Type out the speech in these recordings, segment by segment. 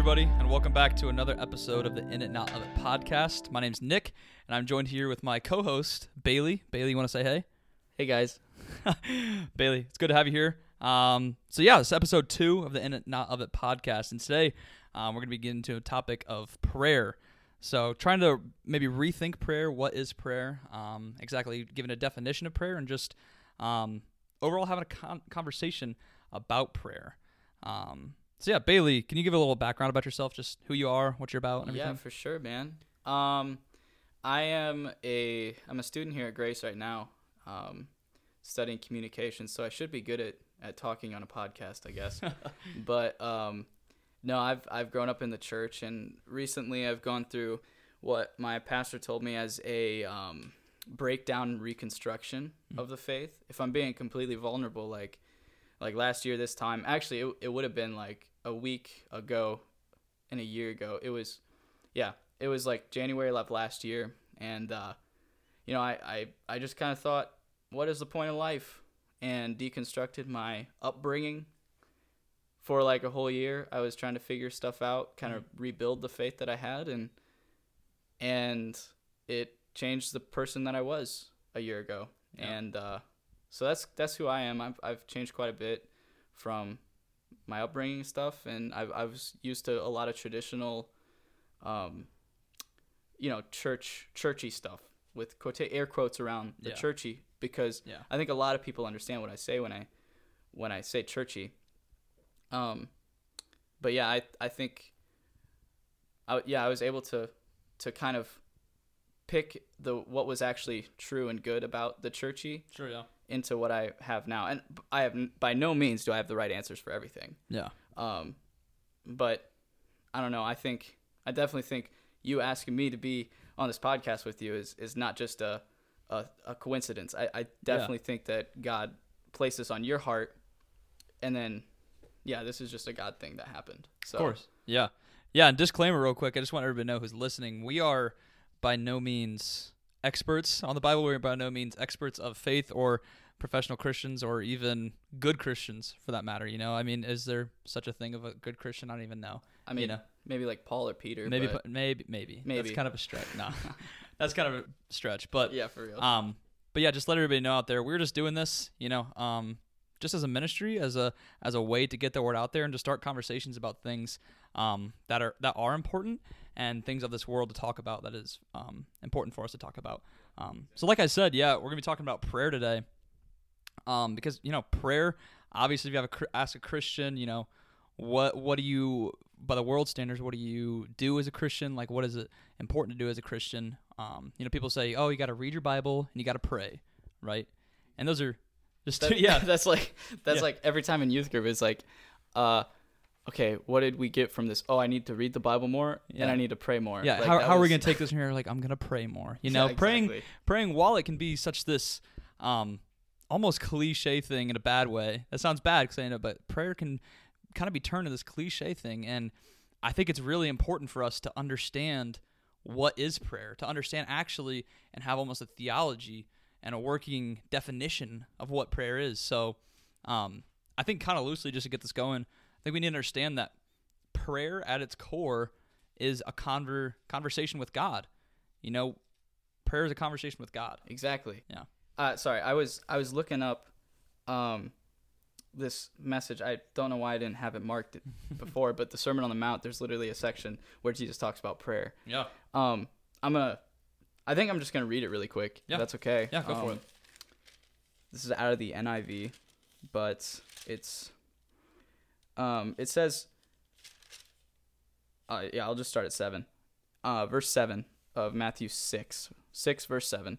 everybody, and welcome back to another episode of the In It Not Of It podcast. My name's Nick, and I'm joined here with my co-host Bailey. Bailey, you want to say hey? Hey guys. Bailey, it's good to have you here. Um, so yeah, this is episode two of the In It Not Of It podcast, and today um, we're gonna be getting into a topic of prayer. So trying to maybe rethink prayer. What is prayer? Um, exactly, giving a definition of prayer, and just um, overall having a con- conversation about prayer. Um, so yeah, Bailey, can you give a little background about yourself, just who you are, what you're about, and Yeah, everything? for sure, man. Um, I am a I'm a student here at Grace right now, um, studying communications. So I should be good at, at talking on a podcast, I guess. but um, no, I've I've grown up in the church, and recently I've gone through what my pastor told me as a um, breakdown and reconstruction of the faith. If I'm being completely vulnerable, like like last year this time, actually it, it would have been like a week ago and a year ago. It was yeah, it was like January left last year, and uh, you know, I I, I just kind of thought, what is the point of life? And deconstructed my upbringing for like a whole year. I was trying to figure stuff out, kind of rebuild the faith that I had, and and it changed the person that I was a year ago. Yeah. And uh, so that's that's who I am. I've I've changed quite a bit from my upbringing stuff, and I've, I was used to a lot of traditional, um, you know, church churchy stuff with quote air quotes around the Yeah. churchy because Yeah. I think a lot of people understand what I say when I when I say churchy. Um, but yeah, I I think, I yeah I was able to to kind of pick the what was actually true and good about the churchy Sure, yeah, into what I have now, and I have by no means do I have the right answers for everything. yeah, Um, but I don't know. I think I definitely think you asking me to be on this podcast with you is is not just a a, a coincidence. I, I definitely think that God placed this on your heart, and then yeah, this is just a God thing that happened. So of course, yeah, yeah. And disclaimer, real quick, I just want everybody to know who's listening. We are by no means experts on the Bible. We're by no means experts of faith or professional Christians or even good Christians for that matter. You know, I mean, is there such a thing of a good Christian? I don't even know. I mean, you know. maybe like Paul or Peter. Maybe, but, pu- maybe, maybe, That's kind of a stretch. No, that's kind of a stretch. But yeah, for real. Um, but yeah, just let everybody know out there. We're just doing this, you know, um, just as a ministry, as a as a way to get the word out there and to start conversations about things um, that are that are important and things of this world to talk about that is um, important for us to talk about. Um, so, like I said, yeah, we're gonna be talking about prayer today, um, because you know, prayer. Obviously, if you have a ask a Christian, you know, what what do you by the world standards what do you do as a christian? Like what is it important to do as a christian? Um, you know people say oh you got to read your bible and you got to pray right? And those are just That- two, yeah. that's like that's Yeah. like every time in youth group it's like uh okay what did we get from this? Oh i need to read the bible more Yeah. and i need to pray more. Yeah Like, how, how are we gonna take this here? Like i'm gonna pray more you Yeah, know? Praying praying while it can be such this um almost cliche thing in a bad way. That sounds bad saying it but prayer can kind of be turned to this cliche thing and i think it's really important for us to understand what is prayer to understand actually and have almost a theology and a working definition of what prayer is. So um, i think kind of loosely just to get this going i think we need to understand that prayer at its core is a conver- conversation with god. You know prayer is a conversation with god. Exactly. Yeah. Uh sorry i was i was looking up um this message. I don't know why i didn't have it marked before but the sermon on the mount there's literally a section where jesus talks about prayer. Yeah. Um i'm gonna i think i'm just gonna read it really quick Yeah. that's okay. Yeah, go for Um, it. this is out of the niv but it's um it says uh, yeah i'll just start at 7 uh verse 7 of matthew 6 6 verse 7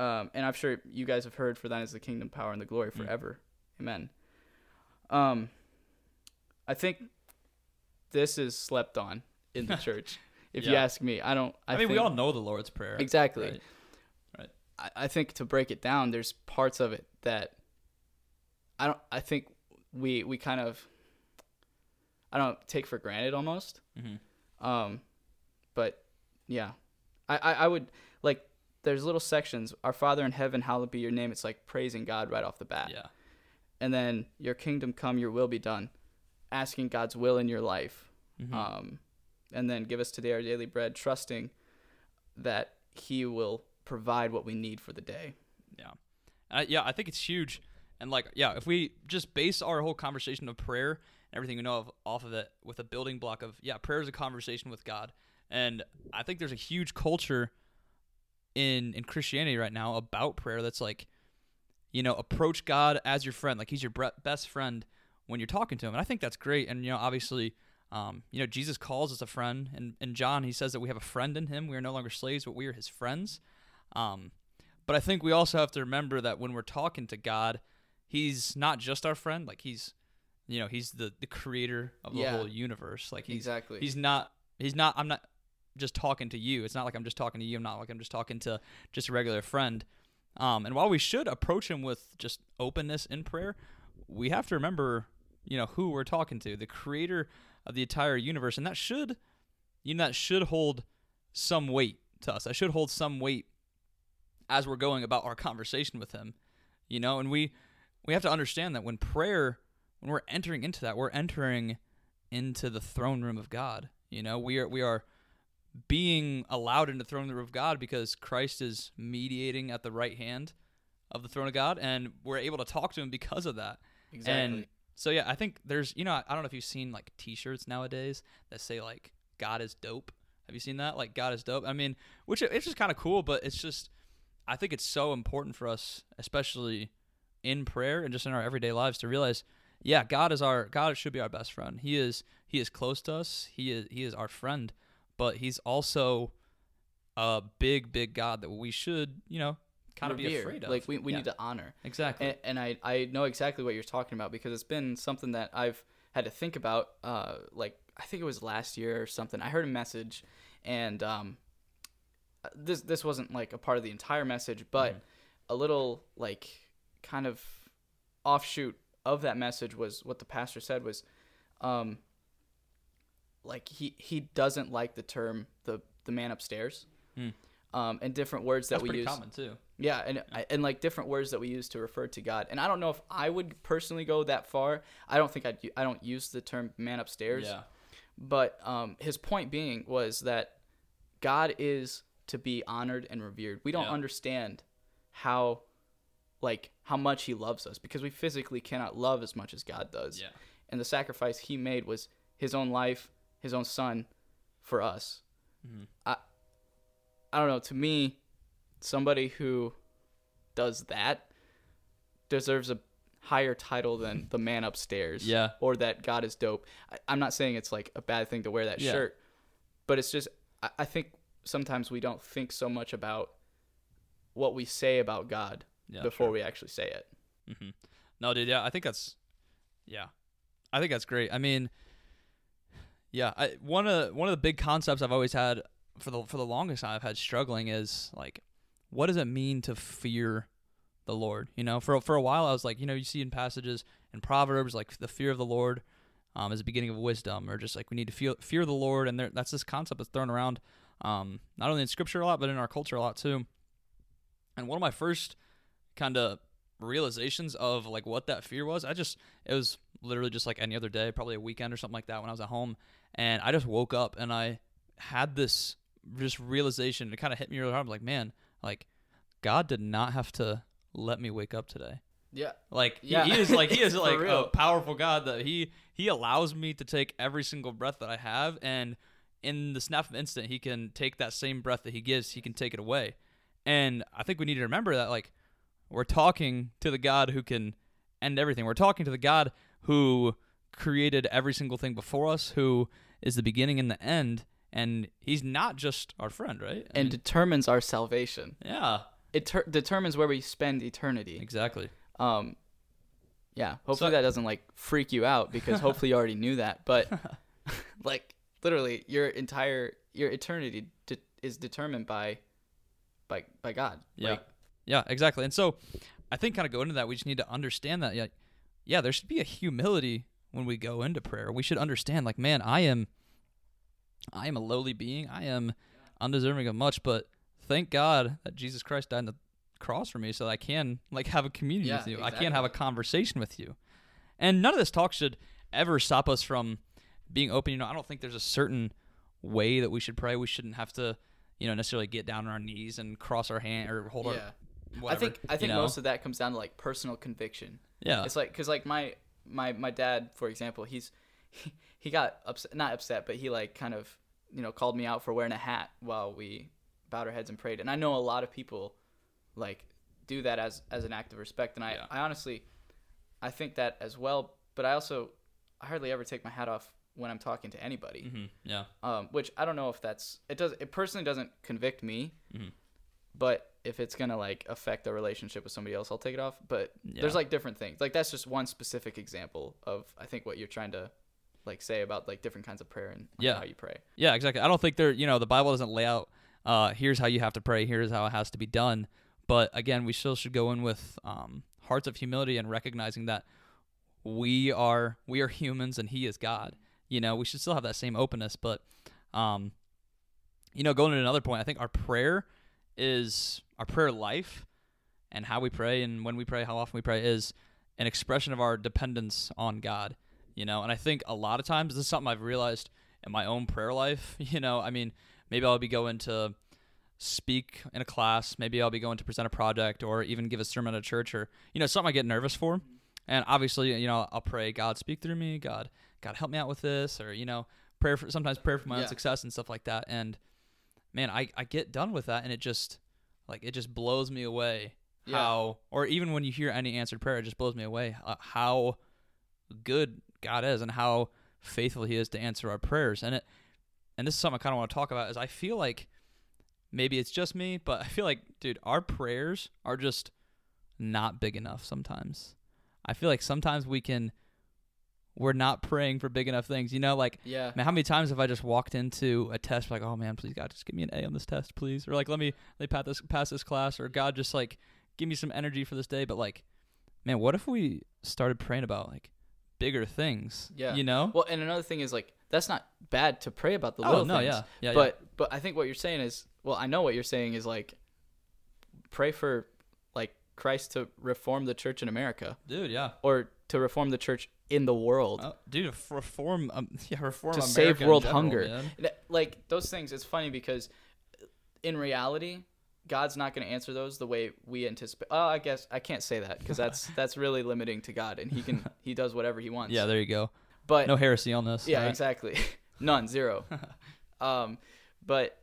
Um, and I'm sure you guys have heard, for thine is the kingdom, power, and the glory forever. Amen. Um, I think this is slept on in the church. If you ask me, I don't. I, I, mean, we all know the Lord's prayer. exactly. right? I, I think to break it down, there's parts of it that I don't. I think we we kind of I don't take for granted almost. Mm-hmm. Um, but yeah, I, I I would like. There's little sections. Our Father in heaven, hallowed be your name. It's like praising God right off the bat. Yeah. And then your kingdom come, your will be done. Asking God's will in your life. Mhm. Um, and then give us today our daily bread, trusting that He will provide what we need for the day. Yeah. Uh, yeah, I think it's huge. And like, yeah, if we just base our whole conversation of prayer and everything we know of off of it with a building block of yeah, prayer is a conversation with God. And I think there's a huge culture in in Christianity right now about prayer that's like, you know, approach God as your friend, like He's your best friend when you're talking to Him. And I think that's great. And you know, obviously, um, you know, Jesus calls us a friend, and in John he says that we have a friend in Him. We are no longer slaves, but we are His friends. Um, but I think we also have to remember that when we're talking to God, He's not just our friend. Like He's, you know, He's the the creator of the Yeah. whole universe. Like He's exactly. He's not. He's not. I'm not just talking to you. It's not like I'm just talking to you. I'm not like I'm just talking to just a regular friend. Um, and while we should approach him with just openness in prayer, we have to remember, you know, who we're talking to, the creator of the entire universe, and that should, you know, that should hold some weight to us. That should hold some weight as we're going about our conversation with him, you know. And we we have to understand that when prayer, when we're entering into that, we're entering into the throne room of God. You know, we are we are being allowed into the throne room of God because Christ is mediating at the right hand of the throne of God, and we're able to talk to Him because of that. exactly. And so yeah, I think there's you know I don't know if you've seen like T-shirts nowadays that say like God is dope. Have you seen that? Like God is dope. I mean, which it's just kind of cool, but it's just I think it's so important for us, especially in prayer and just in our everyday lives, to realize, yeah, God is our God should be our best friend. He is He is close to us. He is He is our friend, but He's also a big, big God that we should you know kind of be afraid of. Like we, we Yeah, need to honor. exactly. And, and I, I know exactly what you're talking about because it's been something that I've had to think about. Uh, like I think it was last year or something. I heard a message, and um, this this wasn't like a part of the entire message, but Mhm. a little like kind of offshoot of that message was what the pastor said was, um, like he he doesn't like the term the the man upstairs. Hmm. Um, and different words that That's we use. common too. Yeah, and I and like different words that we use to refer to God. And I don't know if I would personally go that far. I don't think I'd, I don't use the term man upstairs. Yeah. But um, his point being was that God is to be honored and revered. We don't Yeah. understand how like how much he loves us because we physically cannot love as much as God does. Yeah. And the sacrifice he made was his own life, his own son for us. Mhm. I I don't know, to me somebody who does that deserves a higher title than the man upstairs Yeah. or that God is dope. I, I'm not saying it's like a bad thing to wear that Yeah. shirt, but it's just I, I think sometimes we don't think so much about what we say about God Yeah. before sure. we actually say it. hmm No, dude. Yeah, I think that's. Yeah, I think that's great. I mean, yeah, I, one of one of the big concepts I've always had for the for the longest time I've had struggling is like, what does it mean to fear the Lord? You know, for for a while I was like, you know, you see in passages in Proverbs like the fear of the Lord um, is the beginning of wisdom, or just like we need to feel fear the Lord, and there, that's this concept that's thrown around um, not only in Scripture a lot, but in our culture a lot too. And one of my first kind of realizations of like what that fear was, I just it was literally just like any other day, probably a weekend or something like that when I was at home, and I just woke up and I had this just realization. It kind of hit me really hard. I'm like, man, like God did not have to let me wake up today. Yeah. Like he, Yeah. he is like he is like a powerful God that he he allows me to take every single breath that I have and in the snap of an instant he can take that same breath that he gives he can take it away. And I think we need to remember that like we're talking to the God who can end everything. We're talking to the God who created every single thing before us, who is the beginning and the end, and he's not just our friend, right? I And mean, determines our salvation. yeah, It ter- determines where we spend eternity. exactly. Um, yeah. Hopefully So- that doesn't like freak you out because hopefully you already knew that. But like literally, your entire your eternity de- is determined by by by God. Yeah. Like, Yeah, exactly. And so I think kind of go into that, we just need to understand that. Yeah, yeah, there should be a humility when we go into prayer. We should understand, like, man, I am, I am a lowly being. I am undeserving of much, but thank God that Jesus Christ died on the cross for me, so that I can like have a community Yeah, with you. I can have a conversation with you. And none of this talk should ever stop us from being open. You know, I don't think there's a certain way that we should pray. We shouldn't have to, you know, necessarily get down on our knees and cross our hand or hold our yeah. I think I you think know? most of that comes down to like personal conviction. yeah It's like because like my my my dad, for example, he's he, he got upset, not upset, but he like kind of you know called me out for wearing a hat while we bowed our heads and prayed. And I know a lot of people like do that as as an act of respect, and I Yeah. I honestly I think that as well. But I also I hardly ever take my hat off when I'm talking to anybody. hmm yeah Um, which I don't know if that's it does it personally doesn't convict me, Mhm. But if it's gonna like affect a relationship with somebody else, I'll take it off. But Yeah. there's like different things. Like that's just one specific example of I think what you're trying to like say about like different kinds of prayer and like, Yeah. how you pray. yeah exactly i don't think there you know the bible doesn't lay out uh here's how you have to pray here's how it has to be done but again we still should go in with um hearts of humility and recognizing that we are we are humans and he is god you know we should still have that same openness but um you know going to another point i think our prayer is our prayer life and how we pray and when we pray how often we pray is an expression of our dependence on god you know? And i think a lot of times this is something i've realized in my own prayer life you know? I mean maybe i'll be going to speak in a class maybe i'll be going to present a project or even give a sermon at a church or you know something i get nervous for. And obviously you know i'll pray god speak through me. God god help me out with this or you know prayer for sometimes prayer for my own success and stuff like that. And man i i get done with that and it just like it just blows me away Yeah. how or even when you hear any answered prayer it just blows me away uh, how good god is and how faithful he is to answer our prayers and it and this is something i kind of want to talk about is i feel like maybe it's just me but i feel like dude our prayers are just not big enough sometimes i feel like sometimes we can we're not praying for big enough things you know like Yeah. Man, how many times have I just walked into a test like, oh man, please God, just give me an A on this test, please, or like let me let me pass this pass this class, or God, just like give me some energy for this day. But like, man, what if we started praying about like bigger things? Yeah. you know. Well, and another thing is like that's not bad to pray about the oh, little oh no, things. yeah, yeah, but but I think what you're saying is well, I know what you're saying is like pray for Christ to reform the church in America dude, yeah. or to reform the church in the world. Oh, dude, reform, um, yeah, reform To America save world general, hunger. man. Like those things, it's funny because in reality, God's not going to answer those the way we anticipate. Oh, I guess I can't say that because that's that's really limiting to God, and He can He does whatever He wants. Yeah, there you go. but No heresy on this. yeah, right. exactly, none, zero. um, but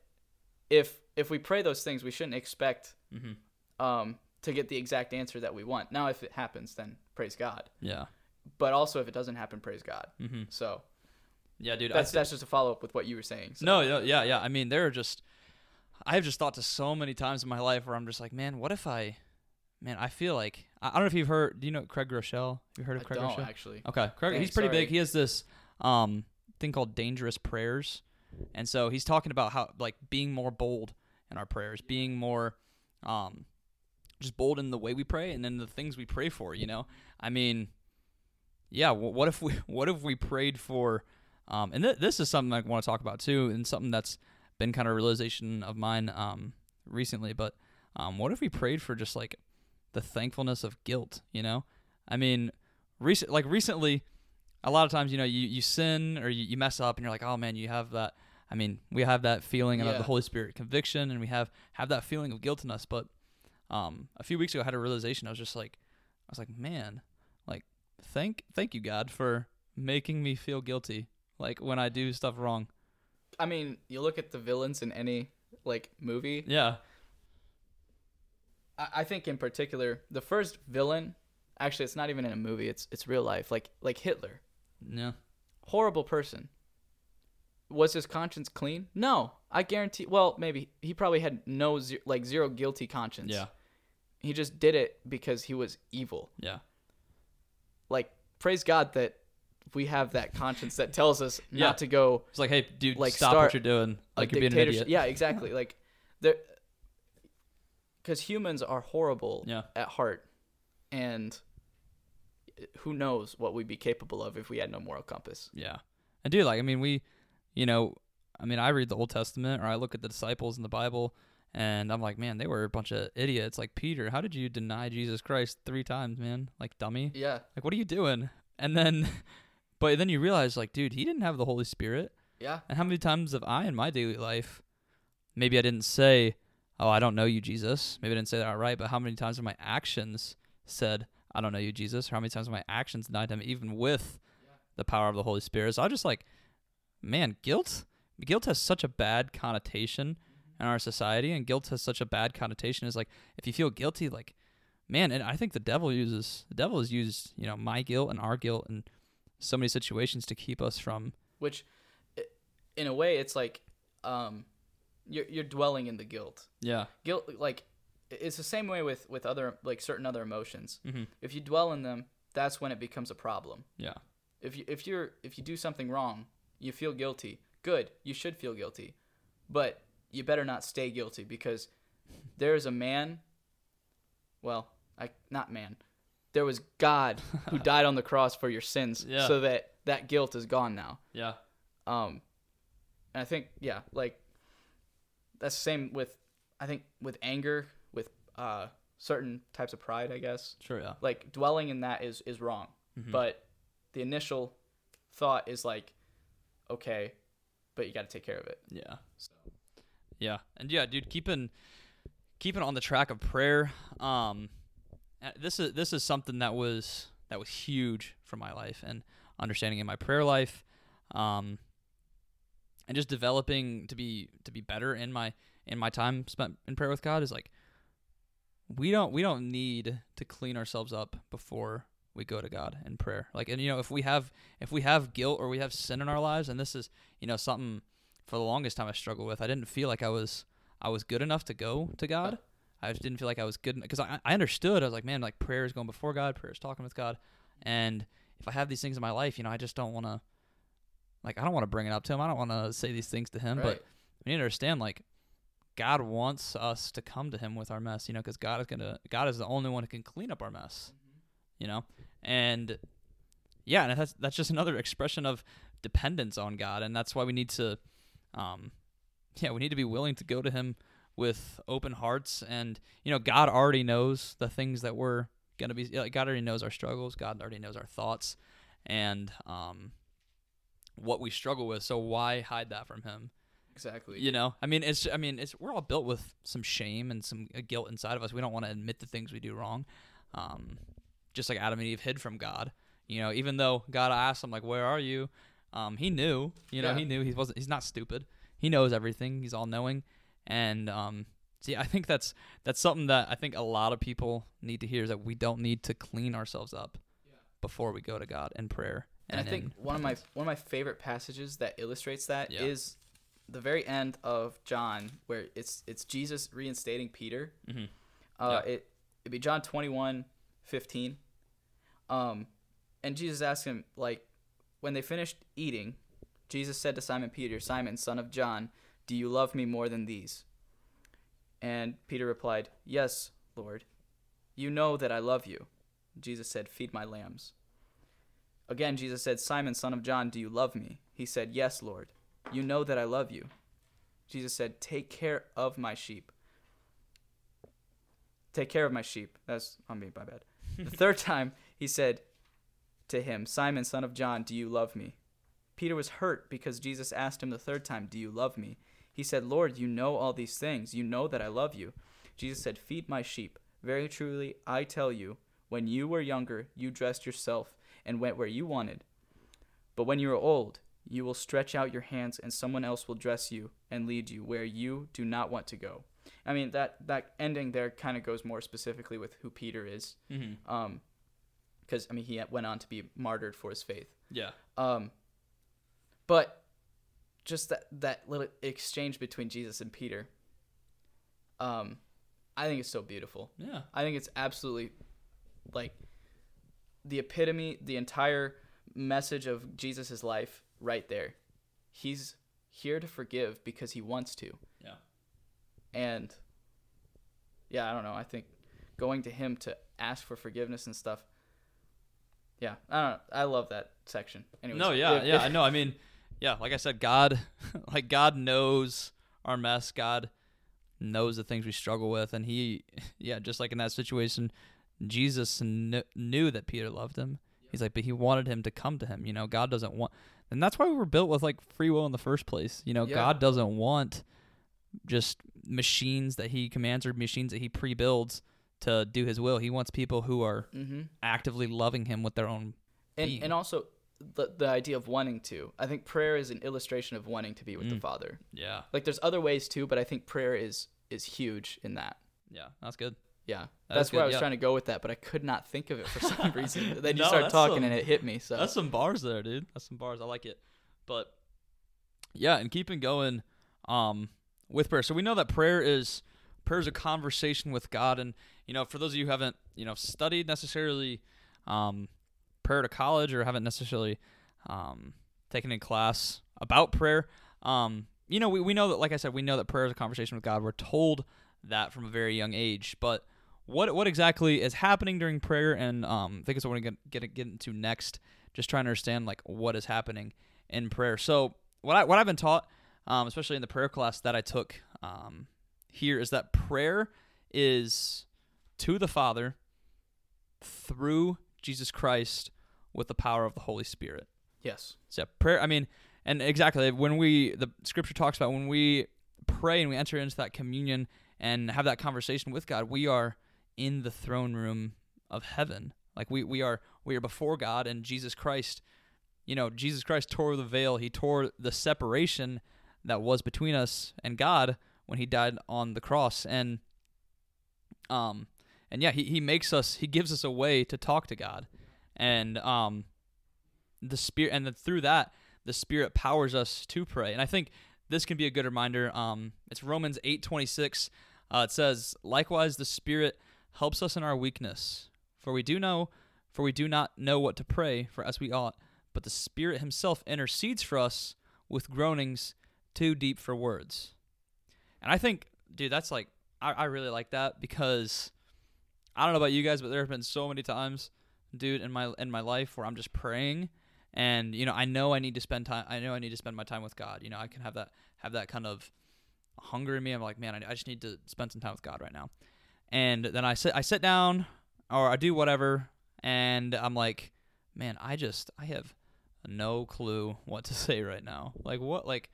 if if we pray those things, we shouldn't expect Mhm. um to get the exact answer that we want. Now, if it happens, then praise God. Yeah. But also, if it doesn't happen, praise God. hmm So Yeah, dude. That's that's just a follow up with what you were saying. So. No, yeah, yeah, yeah. I mean, there are just I've just thought to so many times in my life where I'm just like, man, what if I, man, I feel like I I don't know if you've heard. Do you know Craig Groeschel? Have you heard of I Craig don't Groeschel? actually. Okay, Craig. Dang, he's pretty sorry. big. He has this um thing called dangerous prayers, and so he's talking about how like being more bold in our prayers, being more um just bold in the way we pray and then the things we pray for. You know, I mean, yeah. What if we what if we prayed for um and th- this is something I want to talk about too, and something that's been kind of a realization of mine um recently, but um what if we prayed for just like the thankfulness of guilt, you know? I mean, recent like recently a lot of times, you know, you, you sin or you, you mess up and you're like, oh man, you have that. I mean, we have that feeling of Yeah. the Holy Spirit conviction and we have, have that feeling of guilt in us. But um, a few weeks ago, I had a realization. I was just like, I was like, man, like, thank, thank you, God, for making me feel guilty. Like when I do stuff wrong. I mean, you look at the villains in any like movie. Yeah. I, I think in particular, the first villain. Actually, it's not even in a movie. It's it's real life. Like like Hitler, Yeah. horrible person. Was his conscience clean? No, I guarantee. Well, maybe he probably had no like zero guilty conscience. Yeah. He just did it because he was evil. Yeah. Like praise God that we have that conscience that tells us Yeah. not to go It's like, hey, dude, Like, stop what you're doing. Like you're being an idiot. Yeah, exactly. like there, because humans are horrible Yeah. at heart, and who knows what we'd be capable of if we had no moral compass. Yeah. And dude, like I mean we you know, I mean I read the Old Testament or I look at the disciples in the Bible and I'm like, man, they were a bunch of idiots. Like Peter, how did you deny Jesus Christ three times, man? Like dummy. Yeah, Like what are you doing? And then but then you realize like, dude, he didn't have the Holy Spirit. yeah, And how many times have I in my daily life maybe I didn't say, Oh, I don't know you, Jesus. Maybe I didn't say that outright, but how many times have my actions said, I don't know you, Jesus? Or how many times have my actions denied him even with the power of the Holy Spirit? So I just like, man, guilt guilt has such a bad connotation in our society and guilt has such a bad connotation is like if you feel guilty, like man, and I think the devil uses the devil has used, you know, my guilt and our guilt in so many situations to keep us from which, in a way, it's like, um, you're you're dwelling in the guilt. Yeah. Guilt, like, it's the same way with with other like certain other emotions. Mm-hmm. If you dwell in them, that's when it becomes a problem. Yeah. if you if you're if you do something wrong, you feel guilty. Good, you should feel guilty, but you better not stay guilty because there is a man. Well, I not man. There was God who died on the cross for your sins, Yeah. so that that guilt is gone now. Yeah. Um, and I think yeah, like that's the same with I think with anger, with uh certain types of pride, I guess Sure, yeah. like dwelling in that is is wrong Mhm. but the initial thought is like okay but you got to take care of it Yeah. Yeah. And yeah, dude, keeping keeping on the track of prayer. Um this is this is something that was that was huge for my life and understanding in my prayer life. Um and just developing to be to be better in my in my time spent in prayer with God is like we don't we don't need to clean ourselves up before we go to God in prayer. Like and you know if we have if we have guilt or we have sin in our lives and this is you know something for the longest time I struggled with. I didn't feel like I was I was good enough to go to God. I just didn't feel like I was good because I, I understood. I was like, man, like prayer is going before God, prayer is talking with God, and if I have these things in my life, you know, I just don't want to. Like I don't want to bring it up to him. I don't want to say these things to him. But right we need to understand, like, God wants us to come to Him with our mess, you know, because God is gonna, God is the only one who can clean up our mess, mm-hmm. you know, and yeah, and that's that's just another expression of dependence on God, and that's why we need to, um, yeah, we need to be willing to go to Him with open hearts, and you know, God already knows the things that we're gonna be. Like, God already knows our struggles. God already knows our thoughts, and um, what we struggle with. So why hide that from Him? exactly You know, I mean, it's I mean, it's we're all built with some shame and some uh, guilt inside of us. We don't want to admit the things we do wrong. Um, just like Adam and Eve hid from God. You know, even though God asked them like, "Where are you?" Um, he knew. You know, Yeah. he knew he wasn't. He's not stupid. He knows everything. He's all knowing. And um, see, I think that's that's something that I think a lot of people need to hear is that we don't need to clean ourselves up before we go to God in prayer. and i think in one of my one of my favorite passages that illustrates that is Yeah. the very end of john where it's it's jesus reinstating peter Mhm. uh it it'd be john 21 15 um and jesus asked him like when they finished eating jesus said to simon peter simon son of john do you love me more than these and peter replied yes lord you know that i love you jesus said feed my lambs Again, Jesus said, Simon, son of John, do you love me? He said, Yes, Lord. You know that I love you. Jesus said, Take care of my sheep. Take care of my sheep. That's on me, my bad. the third time, he said to him, Simon, son of John, do you love me? Peter was hurt because Jesus asked him the third time, Do you love me? He said, Lord, you know all these things. You know that I love you. Jesus said, Feed my sheep. Very truly, I tell you, when you were younger, you dressed yourself and went where you wanted. But when you are old, you will stretch out your hands, and someone else will dress you and lead you where you do not want to go. I mean that that ending there kind of goes more specifically with who Peter is, Mm-hmm. um, because I mean he went on to be martyred for his faith. Yeah. Um, but just that that little exchange between Jesus and Peter, um, I think it's so beautiful. Yeah. I think it's absolutely like the epitome, the entire message of Jesus' life right there. He's here to forgive because he wants to. Yeah. And yeah, I don't know. I think going to him to ask for forgiveness and stuff. Yeah, I don't know. I love that section. Anyways, No, yeah, yeah, I know. I mean, yeah, like I said, God, like God knows our mess. God knows the things we struggle with, and He, yeah, just like in that situation, Jesus kn- knew that Peter loved him. He's like, but He wanted him to come to Him. You know, God doesn't want, and that's why we were built with like free will in the first place. You know, Yeah. God doesn't want just machines that He commands or machines that He pre-builds to do His will. He wants people who are Mhm. actively loving Him with their own. And being. and also the the idea of wanting to. I think prayer is an illustration of wanting to be with the Mm. Father. Yeah, Like there's other ways too, but I think prayer is is huge in that. yeah, that's good. Yeah, That that's where good, I was yeah. trying to go with that, but I could not think of it for some reason. Then you No, start talking some- and it hit me. So That's some bars there, dude. That's some bars. I like it. But yeah, and keeping going um with prayer. So we know that prayer is prayer is a conversation with God and you know, for those of you who haven't, you know, studied necessarily um prayer to college or haven't necessarily um taken a class about prayer, um you know, we, we know that like I said, we know that prayer is a conversation with God. We're told that from a very young age. But what what exactly is happening during prayer and um I think it's what we're gonna get get into next just trying to understand like what is happening in prayer so what I what I've been taught um especially in the prayer class that I took um here is that prayer is to the Father through Jesus Christ with the power of the Holy Spirit yes, so prayer. I mean, and exactly when we the scripture talks about when we pray and we enter into that communion and have that conversation with God, we are in the throne room of heaven. Like we we are we are before God and Jesus Christ. You know, Jesus Christ tore the veil. He tore the separation that was between us and God when he died on the cross. And um and yeah, he, he makes us he gives us a way to talk to God. And um the spirit and then through that the spirit powers us to pray and i think this can be a good reminder um it's romans eight twenty six. uh, it says likewise the spirit helps us in our weakness for we do know for we do not know what to pray for as we ought but the spirit himself intercedes for us with groanings too deep for words and i think dude that's like i, I really like that because i don't know about you guys but there have been so many times dude in my in my life where i'm just praying and you know i know i need to spend time i know i need to spend my time with god. You know i can have that have that kind of hunger in me. I'm like man i, I just need to spend some time with god right now. And then i sit i sit down or i do whatever and i'm like man i just i have no clue what to say right now. Like what like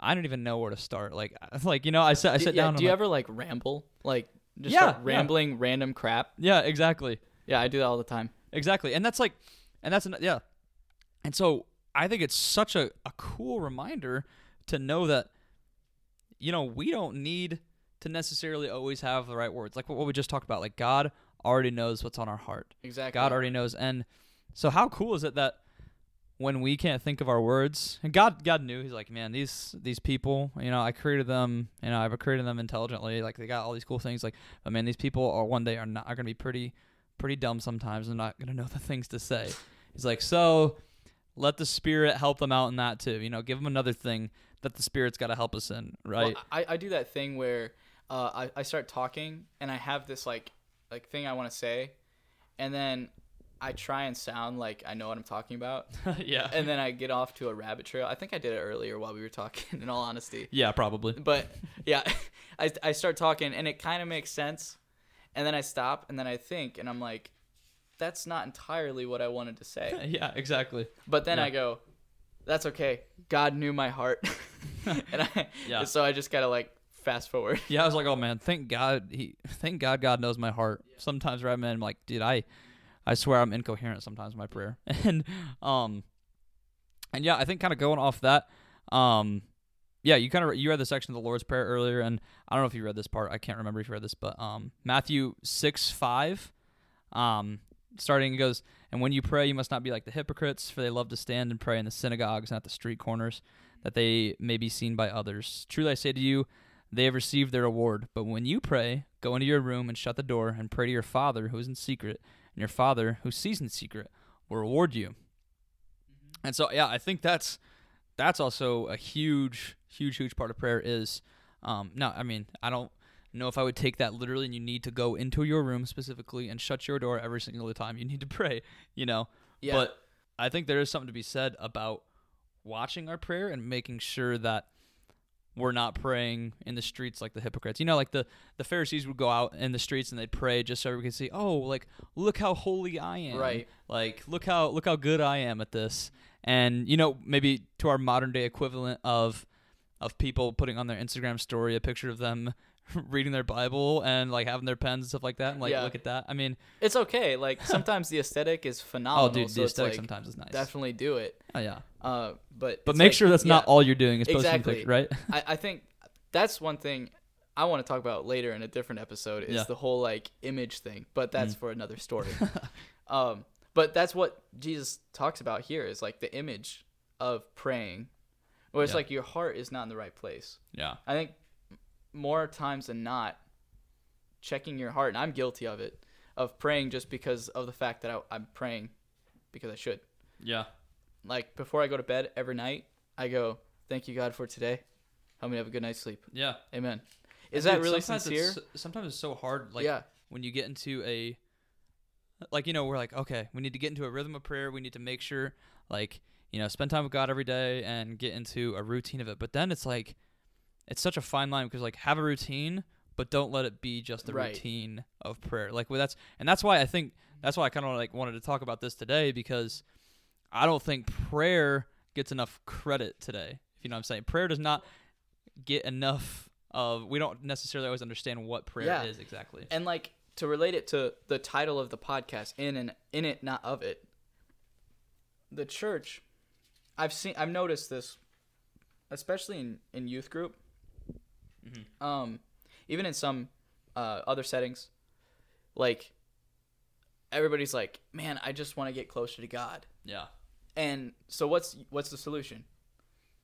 i don't even know where to start. Like like you know i sit i sit yeah, down and Do you I'm ever like ramble, like just Yeah, start yeah. rambling random crap? yeah exactly Yeah, I do that all the time. Exactly. And that's like and that's an, yeah. And so I think it's such a, a cool reminder to know that you know, we don't need to necessarily always have the right words. Like what we just talked about. Like God already knows what's on our heart. Exactly. God already knows. And so how cool is it that when we can't think of our words and God God knew he's like, man, these these people, you know, I created them, you know, I've created them intelligently, like they got all these cool things like but man, these people are one day are not are gonna be pretty pretty dumb sometimes and not gonna know the things to say. He's like, so let the spirit help them out in that too. You know, give them another thing that the spirit's got to help us in, right? Well, I, I do that thing where uh, I, I start talking and I have this like like thing I want to say, and then I try and sound like I know what I'm talking about, yeah. and then I get off to a rabbit trail. I think I did it earlier while we were talking. In all honesty, yeah, probably. but yeah, I I start talking and it kind of makes sense, and then I stop and then I think and I'm like, that's not entirely what I wanted to say. yeah, exactly. But then Yeah. I go, that's okay. God knew my heart, and I Yeah. so I just gotta like fast forward. Yeah, I was like, oh man, thank God he thank God God knows my heart. Sometimes right man, I'm like, dude, I I swear I'm incoherent sometimes in my prayer. And um and yeah, I think kind of going off that, um yeah, you kind of you read the section of the Lord's Prayer earlier, and I don't know if you read this part. I can't remember if you read this, but um Matthew six five, um starting it goes, and when you pray, you must not be like the hypocrites, for they love to stand and pray in the synagogues and at the street corners, that they may be seen by others. Truly I say to you, they have received their reward. But when you pray, go into your room and shut the door and pray to your Father who is in secret, and your Father who sees in secret will reward you. And so yeah, I think that's that's also a huge, huge, huge part of prayer is um no, I mean, I don't know if I would take that literally and you need to go into your room specifically and shut your door every single time you need to pray, you know. Yeah. But I think there is something to be said about watching our prayer and making sure that we're not praying in the streets like the hypocrites. You know, like the the Pharisees would go out in the streets and they'd pray just so everyone could see, "Oh, like look how holy I am." Right. Like look how look how good I am at this. And you know, maybe to our modern day equivalent of of people putting on their Instagram story a picture of them reading their Bible and like having their pens and stuff like that and like Yeah. look at that. I mean, it's okay. Like sometimes the aesthetic is phenomenal. oh dude, so the aesthetic like, sometimes is nice. Definitely do it. Oh yeah. Uh, but But make like- sure that's yeah. not all you're doing is posting Exactly. pictures, right? I, I think that's one thing I want to talk about later in a different episode is Yeah. the whole like image thing, but that's Mm. for another story. um, but that's what Jesus talks about here is like the image of praying, where it's Yeah. like your heart is not in the right place. yeah. I think more times than not, checking your heart, and I'm guilty of it, of praying just because of the fact that I, I'm praying because I should. Yeah. Like before I go to bed every night, I go, "Thank you God for today. Help me have a good night's sleep. Yeah. Amen." Is Dude, that really sometimes sincere? It's, sometimes it's so hard. Like yeah, when you get into a, like you know, we're like, okay, we need to get into a rhythm of prayer. We need to make sure, like, you know, spend time with God every day and get into a routine of it. But then it's like, it's such a fine line because like have a routine, but don't let it be just the Right. routine of prayer. Like well, that's and that's why I think that's why I kind of like wanted to talk about this today because I don't think prayer gets enough credit today. If you know what I'm saying, prayer does not get enough of. We don't necessarily always understand what prayer Yeah. is exactly. and like to relate it to the title of the podcast, in and in it, not of it. The church, I've seen, I've noticed this, especially in in youth group. Mhm. Um, even in some uh, other settings, like everybody's like, "Man, I just want to get closer to God." Yeah. And so, what's what's the solution?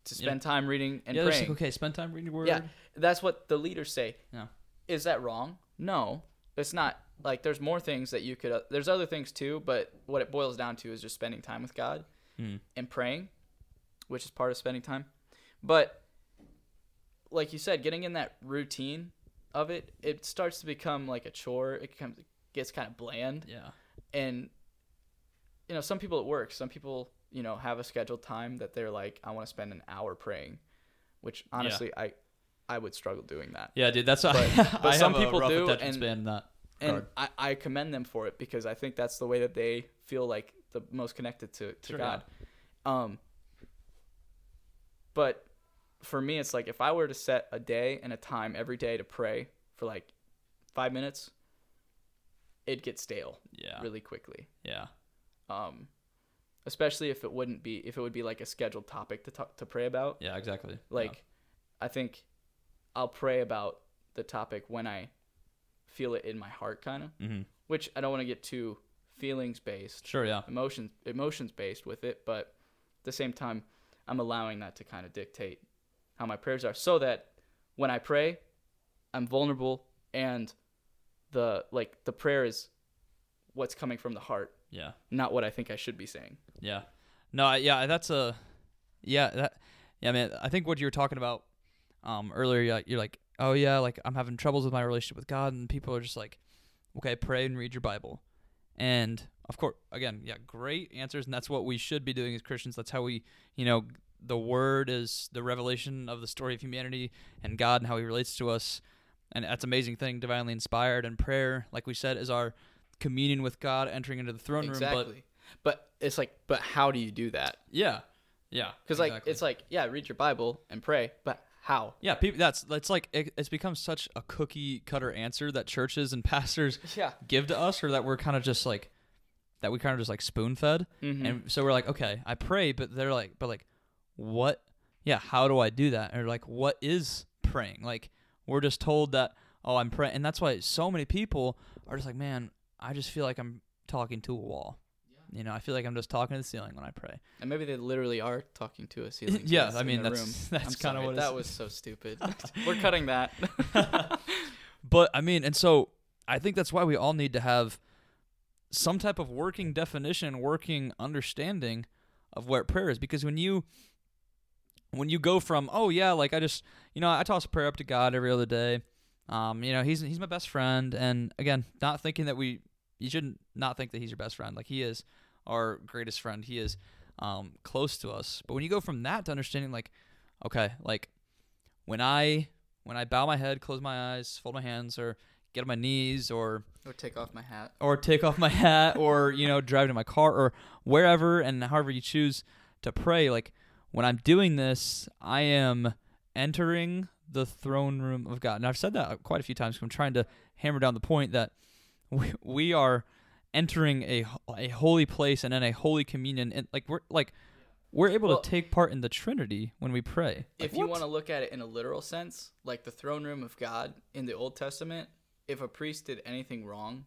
To Yeah. spend time reading and yeah, praying. like, okay, spend time reading the word. Yeah, that's what the leaders say. Yeah. Is that wrong? No, it's not. Like, there's more things that you could. Uh, there's other things too, but what it boils down to is just spending time with God Mm. and praying, which is part of spending time. But like you said, getting in that routine of it, it starts to become like a chore. It becomes gets kind of bland, Yeah. and you know, some people it works. Some people, you know, have a scheduled time that they're like, I want to spend an hour praying, which honestly, I, I would struggle doing that. Yeah, dude, that's what But- I, but I some people do, and- and. I, I commend them for it because I think that's the way that they feel like the most connected to, to Sure, God. Um, but for me, it's like if I were to set a day and a time every day to pray for like five minutes, it'd get stale Yeah. really quickly. Yeah. Um, especially if it wouldn't be if it would be like a scheduled topic to talk to pray about. Yeah, exactly. Like, I think I'll pray about the topic when I feel it in my heart, kind of yeah. hmm which I don't want to get too feelings based, Sure, yeah. emotions emotions based with it, but at the same time, I'm allowing that to kind of dictate how my prayers are, so that when I pray, I'm vulnerable and the like the prayer is what's coming from the heart, Yeah. not what I think I should be saying. Yeah. No, I- yeah, that's a yeah, that yeah, man, I think what you were talking about um earlier you're like, you're like, "Oh yeah, like I'm having troubles with my relationship with God." And people are just like, "Okay, pray and read your Bible." And of course, again, yeah, great answers and that's what we should be doing as Christians. That's how we, you know, the word is the revelation of the story of humanity and God and how he relates to us. And that's an amazing thing, divinely inspired and prayer, like we said, is our communion with God, entering into the throne room. But exactly. But, it's like, but how do you do that? yeah. Yeah. Because like it's like, yeah, read your Bible and pray, but how? Yeah, people. That's that's like it, it's become such a cookie cutter answer that churches and pastors Yeah. give to us, or that we're kind of just like that we kind of just like spoon fed, Mm-hmm. and so we're like, okay, I pray, but they're like, but like, what? Yeah, how do I do that? Or like, what is praying? Like, we're just told that, oh, I'm praying, and that's why so many people are just like, man, I just feel like I'm talking to a wall. You know, I feel like I'm just talking to the ceiling when I pray. And maybe they literally are talking to a ceiling. Yeah, I mean, that's- room. that's kinda what it that was so stupid. We're cutting that. But I mean, and so I think that's why we all need to have some type of working definition, working understanding of what prayer is because when you when you go from oh yeah like I just you know I toss a prayer up to God every other day um you know he's he's my best friend and again not thinking that we you shouldn't not think that he's your best friend like he is our greatest friend he is um close to us but when you go from that to understanding like okay like when I when I bow my head close my eyes fold my hands or get on my knees or Or take off my hat. or take off my hat or you know drive to my car or wherever and however you choose to pray like when i'm doing this i am entering the throne room of god and i've said that quite a few times. i'm trying to hammer down the point that we, we are entering a, a holy place and in a holy communion and like we're like we're able Well- to take part in the trinity when we pray Like, if you what? want to look at it in a literal sense, like the throne room of God in the Old Testament, if a priest did anything wrong,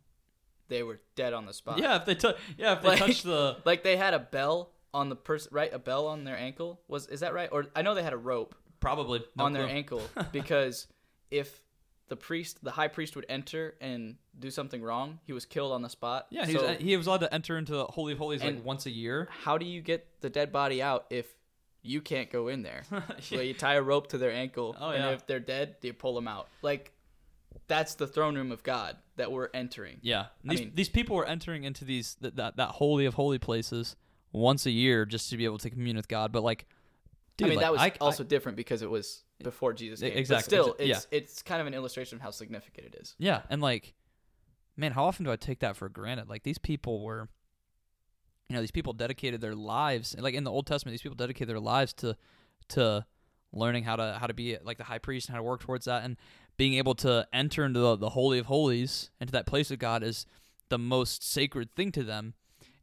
they were dead on the spot. yeah if they tou- yeah if they Like- touch the Like they had a bell on the person, right? A bell on their ankle. Was is that right? Or I know they had a rope probably no on their ankle because if the priest, the high priest, would enter and do something wrong, he was killed on the spot. yeah he, So was, he was allowed to enter into the holy of holies like once a year how do you get the dead body out if you can't go in there? So you tie a rope to their ankle, Oh, and yeah. if they're dead, you pull them out. Like that's the throne room of God that we're entering. Yeah, I these mean- these people were entering into these that, that that holy of holy places once a year just to be able to commune with God. But like, dude, I mean, like, that was I- also different because it was before Jesus came. exactly, But still, exa- yeah. it's it's kind of an illustration of how significant it is. yeah, and like, man, how often do I take that for granted? Like these people were, you know, these people dedicated their lives, like in the Old Testament, these people dedicated their lives to to learning how to how to be like the high priest and how to work towards that, and being able to enter into the, the holy of holies, into that place of God, is the most sacred thing to them.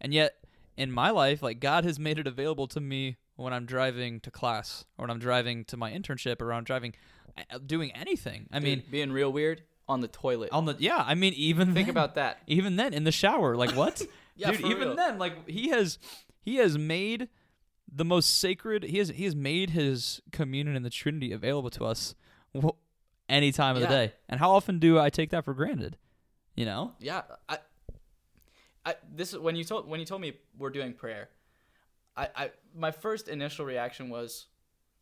And yet, in my life, like God has made it available to me when I'm driving to class, or when I'm driving to my internship, or when I'm driving, uh, doing anything. I mean, being real weird on the toilet. on the yeah, I mean, even Think then- about that. even then in the shower like what Yeah, dude even real. then like he has he has made the most sacred he has he has made his communion and the trinity available to us any time of the day and how often do i take that for granted you know Yeah, I, I this is when you told when you told me we're doing prayer. I, I my first initial reaction was,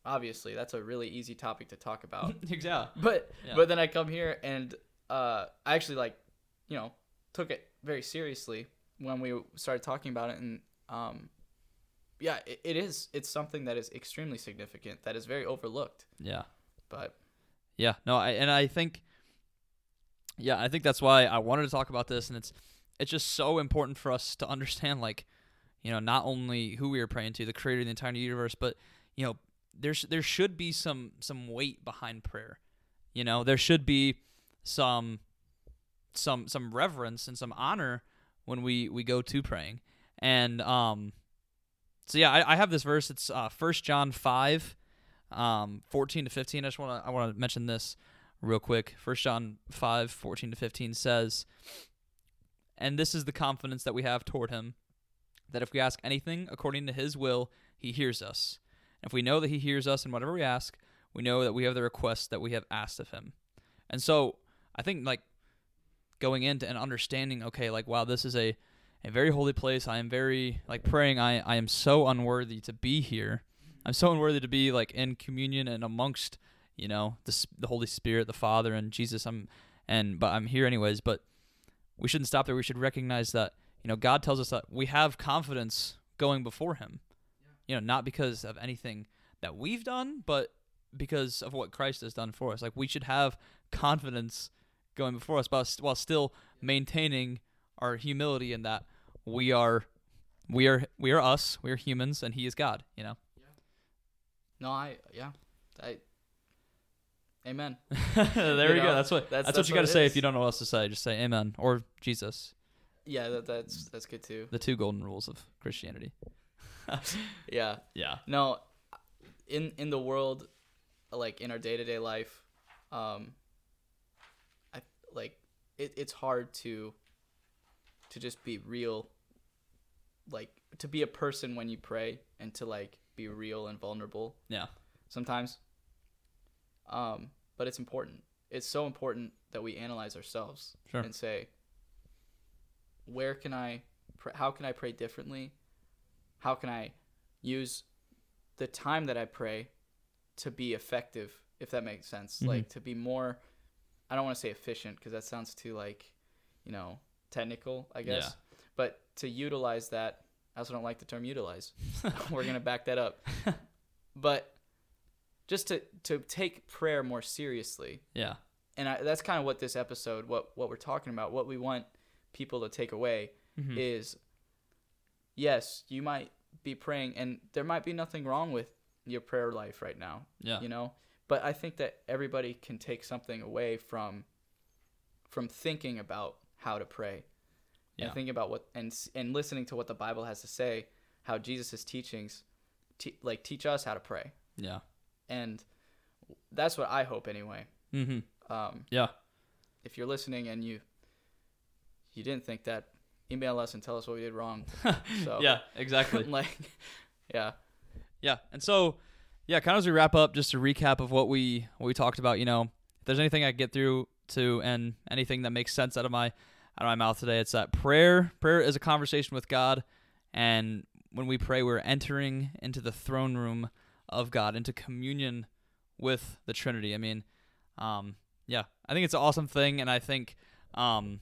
obviously that's a really easy topic to talk about. yeah but Yeah. but then I come here and uh, I actually like, you know, took it very seriously when we started talking about it, and um, yeah, it, it is. It's something that is extremely significant that is very overlooked. yeah But Yeah, no, I and I think, yeah, I think that's why I wanted to talk about this, and it's it's just so important for us to understand, like, you know, not only who we are praying to, the Creator of the entire universe, but you know, there's there should be some some weight behind prayer. You know, there should be some some some reverence and some honor when we we go to praying, and um, so yeah, I, I have this verse. It's uh, First John five um, 14 to 15. I just want to I want to mention this real quick. First John 5, 14 to 15 says, "And this is the confidence that we have toward him, that if we ask anything according to his will, he hears us. If we know that he hears us in whatever we ask, we know that we have the request that we have asked of him." And so, I think like going into and understanding, okay, like wow, this is a a very holy place. I am very like praying. I I am so unworthy to be here. I'm so unworthy to be like in communion and amongst you know the the Holy Spirit, the Father, and Jesus. I'm and but I'm here anyways. But we shouldn't stop there. We should recognize that you know God tells us that we have confidence going before Him. You know, not because of anything that we've done, but because of what Christ has done for us. Like we should have confidence going before us, but while still maintaining our humility in that we are we are we are us, we are humans, and He is God. You know. no, I yeah, I. Amen. there You we go. That's what that's- that's, what you got to say is. if you don't know what else to say. Just say Amen or Jesus. Yeah, that, that's that's good too. The two golden rules of Christianity. Yeah. Yeah. No, in in the world, like in our day to day life, um, I like it, it's hard to to just be real, like to be a person when you pray and to like be real and vulnerable Yeah. sometimes. Um, but it's important. It's so important that we analyze ourselves Sure. and say, where can I, pr- how can I pray differently? How can I use the time that I pray to be effective, if that makes sense. Mhm. Like to be more I don't want to say efficient because that sounds too like, you know, technical, I guess. But to utilize that, I also don't like the term utilize. We're going to back that up. But just to to take prayer more seriously. Yeah. And I, that's kind of what this episode what what we're talking about, what we want people to take away Mhm. is yes, you might be praying and there might be nothing wrong with your prayer life right now, yeah. you know? But I think that everybody can take something away from from thinking about how to pray. Yeah. And thinking about what and and listening to what the Bible has to say, how Jesus' teachings te- like teach us how to pray. Yeah. And that's what I hope anyway. Mhm. Um Yeah. if you're listening and you you didn't think that, email us and tell us what we did wrong. So Yeah, exactly. like yeah. Yeah, and so yeah, kind of as we wrap up, just a recap of what we what we talked about. You know, if there's anything I get through to, and anything that makes sense out of my out of my mouth today, it's that prayer. Prayer is a conversation with God, and when we pray, we're entering into the throne room of God, into communion with the Trinity. I mean, um, yeah, I think it's an awesome thing, and I think um,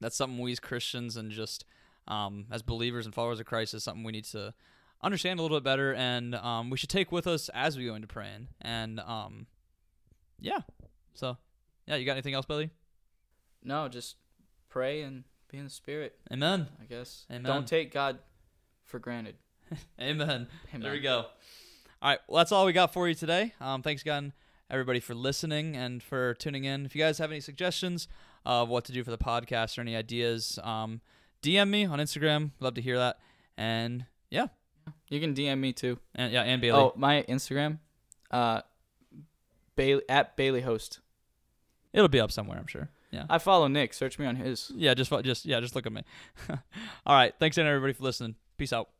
that's something we as Christians and just um, as believers and followers of Christ is something we need to understand a little bit better, and um, we should take with us as we go into praying. And um, yeah, so yeah, you got anything else, Billy? No, just pray and be in the spirit, Amen. I guess. Amen. Don't take God for granted. Amen. Amen. There we go. All right, well, that's all we got for you today. Um, thanks again, everybody, for listening and for tuning in. If you guys have any suggestions of what to do for the podcast or any ideas, um, DM me on Instagram. Love to hear that. And yeah, You can DM me too. and yeah, and Bailey. Oh, my Instagram, uh, Bailey at Bailey Host. It'll be up somewhere, I'm sure. Yeah. I follow Nick. Search me on his. Yeah, just just yeah, just look at me. all right, thanks again, everybody, for listening. Peace out.